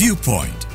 Viewpoint.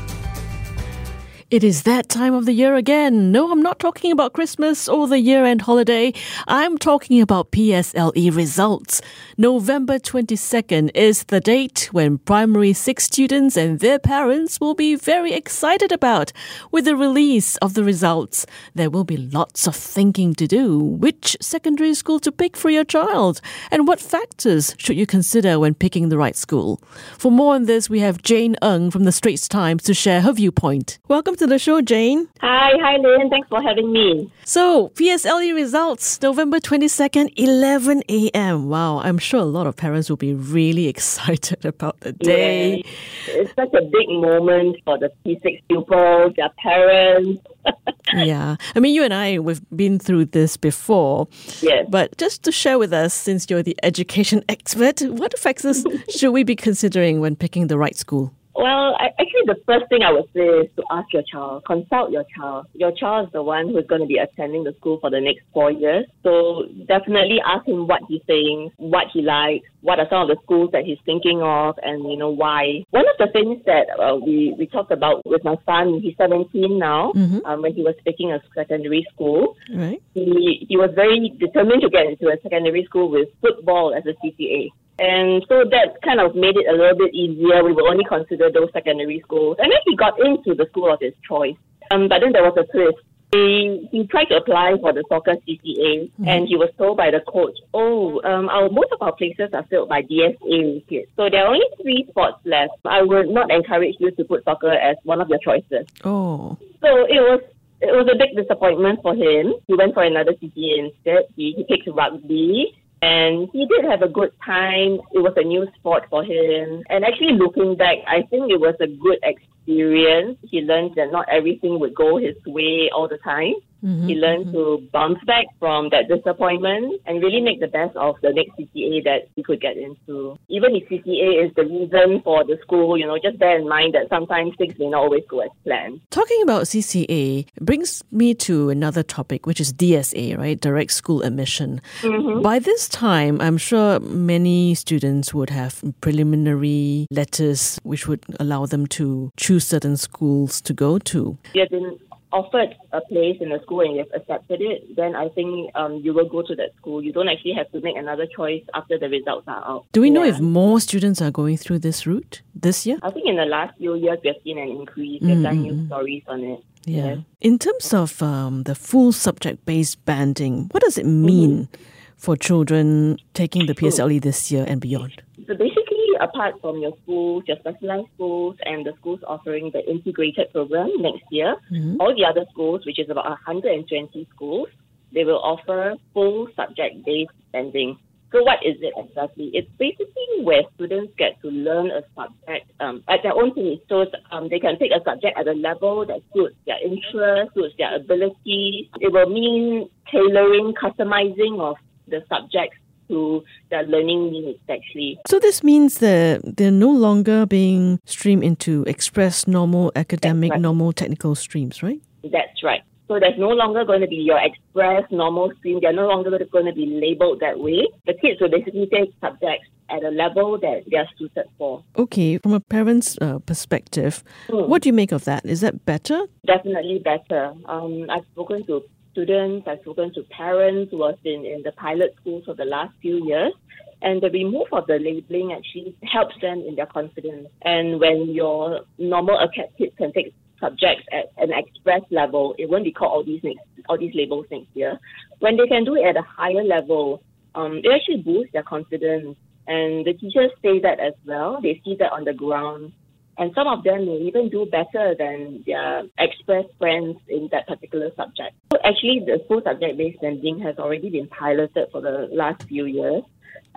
It is that time of the year again. No, I'm not talking about Christmas or the year end holiday. I'm talking about PSLE results. November 22nd is the date when primary 6 students and their parents will be very excited about. With the release of the results, there will be lots of thinking to do. Which secondary school to pick for your child? And what factors should you consider when picking the right school? For more on this, we have Jane Ng from the Straits Times to share her viewpoint. Welcome to the show, Jane. Hi, hi, Lynn. Thanks for having me. So, PSLE results, November 22nd, 11 a.m. Wow, I'm sure a lot of parents will be really excited about the day. Yeah, it's such a big moment for the P6 pupils, their parents. yeah. I mean, you and I, we've been through this before. Yes. But just to share with us, since you're the education expert, what factors should we be considering when picking the right school? Well, I, actually, the first thing I would say is to ask your child, consult your child. Your child is the one who's going to be attending the school for the next four years. So definitely ask him what he's saying, what he likes, what are some of the schools that he's thinking of, and you know why. One of the things that uh, we we talked about with my son, he's 17 now. Mm-hmm. Um, when he was picking a secondary school, Right. he he was very determined to get into a secondary school with football as a CCA. And so that kind of made it a little bit easier. We would only consider those secondary schools. And then he got into the school of his choice. Um, but then there was a twist. He, he tried to apply for the soccer CCA, and he was told by the coach, "Oh, um, our most of our places are filled by DSA kids, so there are only three spots left. I would not encourage you to put soccer as one of your choices." Oh. So it was it was a big disappointment for him. He went for another CCA instead. He, he picked rugby. And he did have a good time. It was a new sport for him. And actually, looking back, I think it was a good experience. He learned that not everything would go his way all the time. Mm-hmm. He learned to bounce back from that disappointment and really make the best of the next CCA that he could get into. Even if CCA is the reason for the school, you know, just bear in mind that sometimes things may not always go as planned. Talking about CCA brings me to another topic, which is DSA, right? Direct school admission. By this time, I'm sure many students would have preliminary letters which would allow them to choose certain schools to go to. If you have been offered a place in a school and you have accepted it, then I think um, you will go to that school. You don't actually have to make another choice after the results are out. Do we know Yeah. if more students are going through this route this year? I think in the last few years we have seen an increase. We've done new stories on it. Yeah. In terms of um, the full subject based banding, what does it mean for children taking the PSLE this year and beyond? So basically, apart from your schools, your specialized schools, and the schools offering the integrated program next year, all the other schools, which is about 120 schools, they will offer full subject-based banding. So what is it exactly? It's basically where students get to learn a subject um, at their own pace. So um, they can take a subject at a level that suits their interest, suits their ability. It will mean tailoring, customizing of the subjects to their learning needs actually. So this means that they're no longer being streamed into express, normal, academic, right. normal, technical streams, right? That's right. So there's no longer going to be your express normal stream. They're no longer going to be labeled that way. The kids will basically take subjects at a level that they're suited for. Okay, from a parent's uh, perspective, what do you make of that? Is that better? Definitely better. Um, I've spoken to students, I've spoken to parents who have been in the pilot schools for the last few years. And the remove of the labeling actually helps them in their confidence. And when your normal acad kids can take subjects at an express level, it won't be called all these next, all these labels next year. When they can do it at a higher level, um, it actually boosts their confidence. And the teachers say that as well. They see that on the ground. And some of them may even do better than their express friends in that particular subject. So actually, the full subject-based banding has already been piloted for the last few years.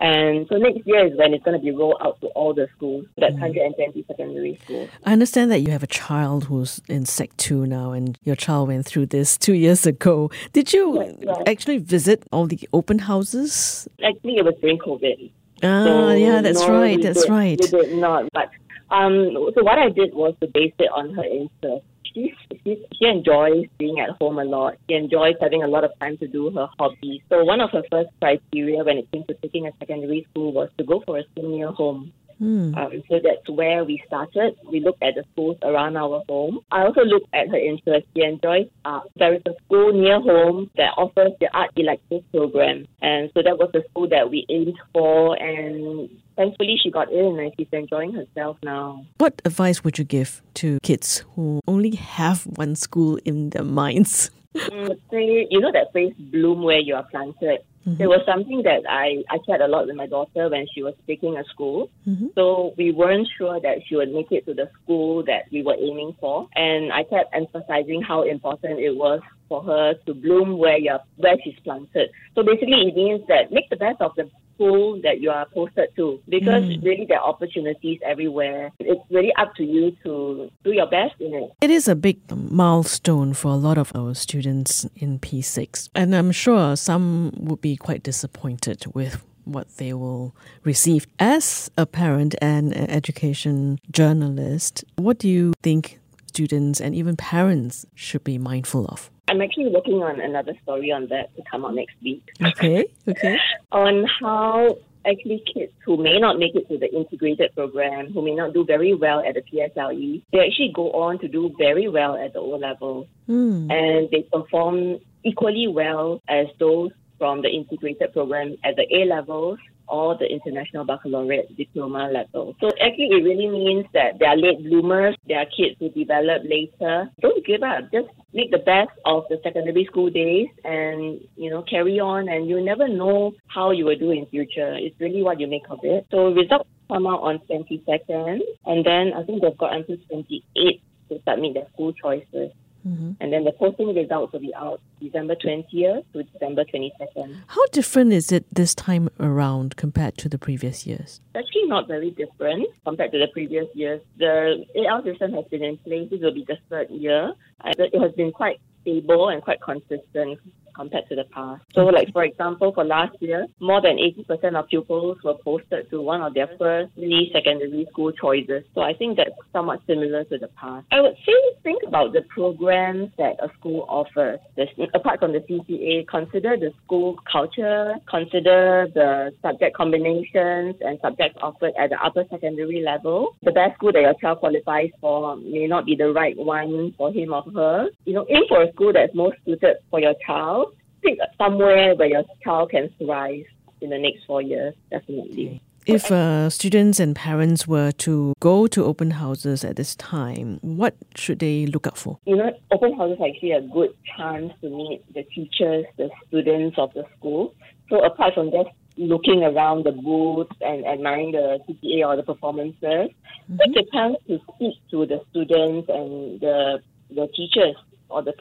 And so next year is when it's going to be rolled out to all the schools. That's 120 secondary schools. I understand that you have a child who's in Sec 2 now, and your child went through this two years ago. Did you Yes, right. actually visit all the open houses? Actually, it was during COVID. Ah, So, yeah, that's no, right, that's did- right. We did not. But um, so what I did was to base it on her interest. She, she, she enjoys being at home a lot. She enjoys having a lot of time to do her hobbies. So one of her first criteria when it came to taking a secondary school was to go for a senior home. Um, so that's where we started. We looked at the schools around our home. I also looked at her interest. She enjoys art. There is a school near home that offers the art elective program. And so that was the school that we aimed for. And thankfully, she got in and she's enjoying herself now. What advice would you give to kids who only have one school in their minds? Mm, say, you know that phrase, bloom where you are planted. It was something that I, I shared a lot with my daughter when she was picking a school. So we weren't sure that she would make it to the school that we were aiming for. And I kept emphasizing how important it was for her to bloom where you're where she's planted. So basically it means that make the best of the school that you are posted to because mm. really there are opportunities everywhere. It's really up to you to do your best in it. It is a big milestone for a lot of our students in P6, and I'm sure some would be quite disappointed with what they will receive. As a parent and an education journalist, what do you think students and even parents should be mindful of? I'm actually working on another story on that to come out next week. Okay, okay. on how actually kids who may not make it to the integrated program, who may not do very well at the PSLE, they actually go on to do very well at the O level. Hmm. And they perform equally well as those from the integrated program at the A levels or the international baccalaureate diploma level. So actually it really means that they are late bloomers, they are kids who develop later. Don't give up. Just make the best of the secondary school days and, you know, carry on and you never know how you will do in future. It's really what you make of it. So results come out on 22nd and then I think they've got until 28 to submit their school choices. Mm-hmm. And then the posting results will be out December 20th to December 22nd. How different is it this time around compared to the previous years? It's actually not very different compared to the previous years. The AL system has been in place. This will be the third year. And It has been quite stable and quite consistent compared to the past. So, like for example, for last year, more than 80% of pupils were posted to one of their first three secondary school choices. So, I think that's somewhat similar to the past. I would say think about the programs that a school offers. There's, apart from the CCA, consider the school culture, consider the subject combinations and subjects offered at the upper secondary level. The best school that your child qualifies for may not be the right one for him or her. You know, aim for a school that's most suited for your child. Pick somewhere where your child can thrive in the next four years, definitely. If uh, students and parents were to go to open houses at this time, what should they look out for? You know, open houses are actually a good chance to meet the teachers, the students of the school. So apart from just looking around the booths and admiring the CCA or the performances, take a chance to speak to the students and the the teachers or the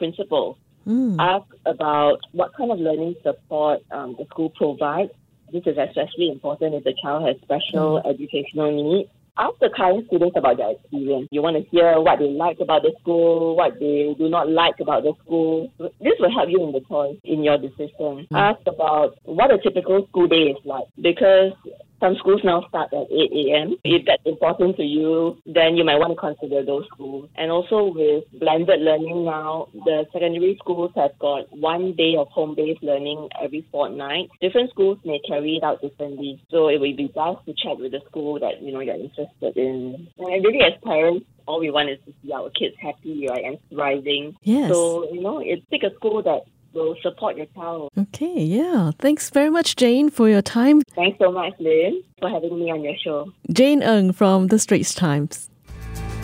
principals. Ask about what kind of learning support um, the school provides. This is especially important if the child has special mm. educational needs. Ask the current students about their experience. You want to hear what they like about the school, what they do not like about the school. This will help you in the choice, in your decision. Mm. Ask about what a typical school day is like because some schools now start at 8 a.m. Mm. If that's important to you, then you might want to consider those schools. And also with blended learning now, the secondary schools have got one day of home-based learning every fortnight. Different schools may carry it out differently. So it would be best to check with the school that, you know, you're interested in. And really as parents, all we want is to see our kids happy, right, and thriving. Yes. So, you know, it's pick a school that will support your child. Okay, yeah. Thanks very much, Jane, for your time. Thanks so much, Lynn, for having me on your show. Jane Ng from The Straits Times.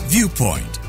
Viewpoint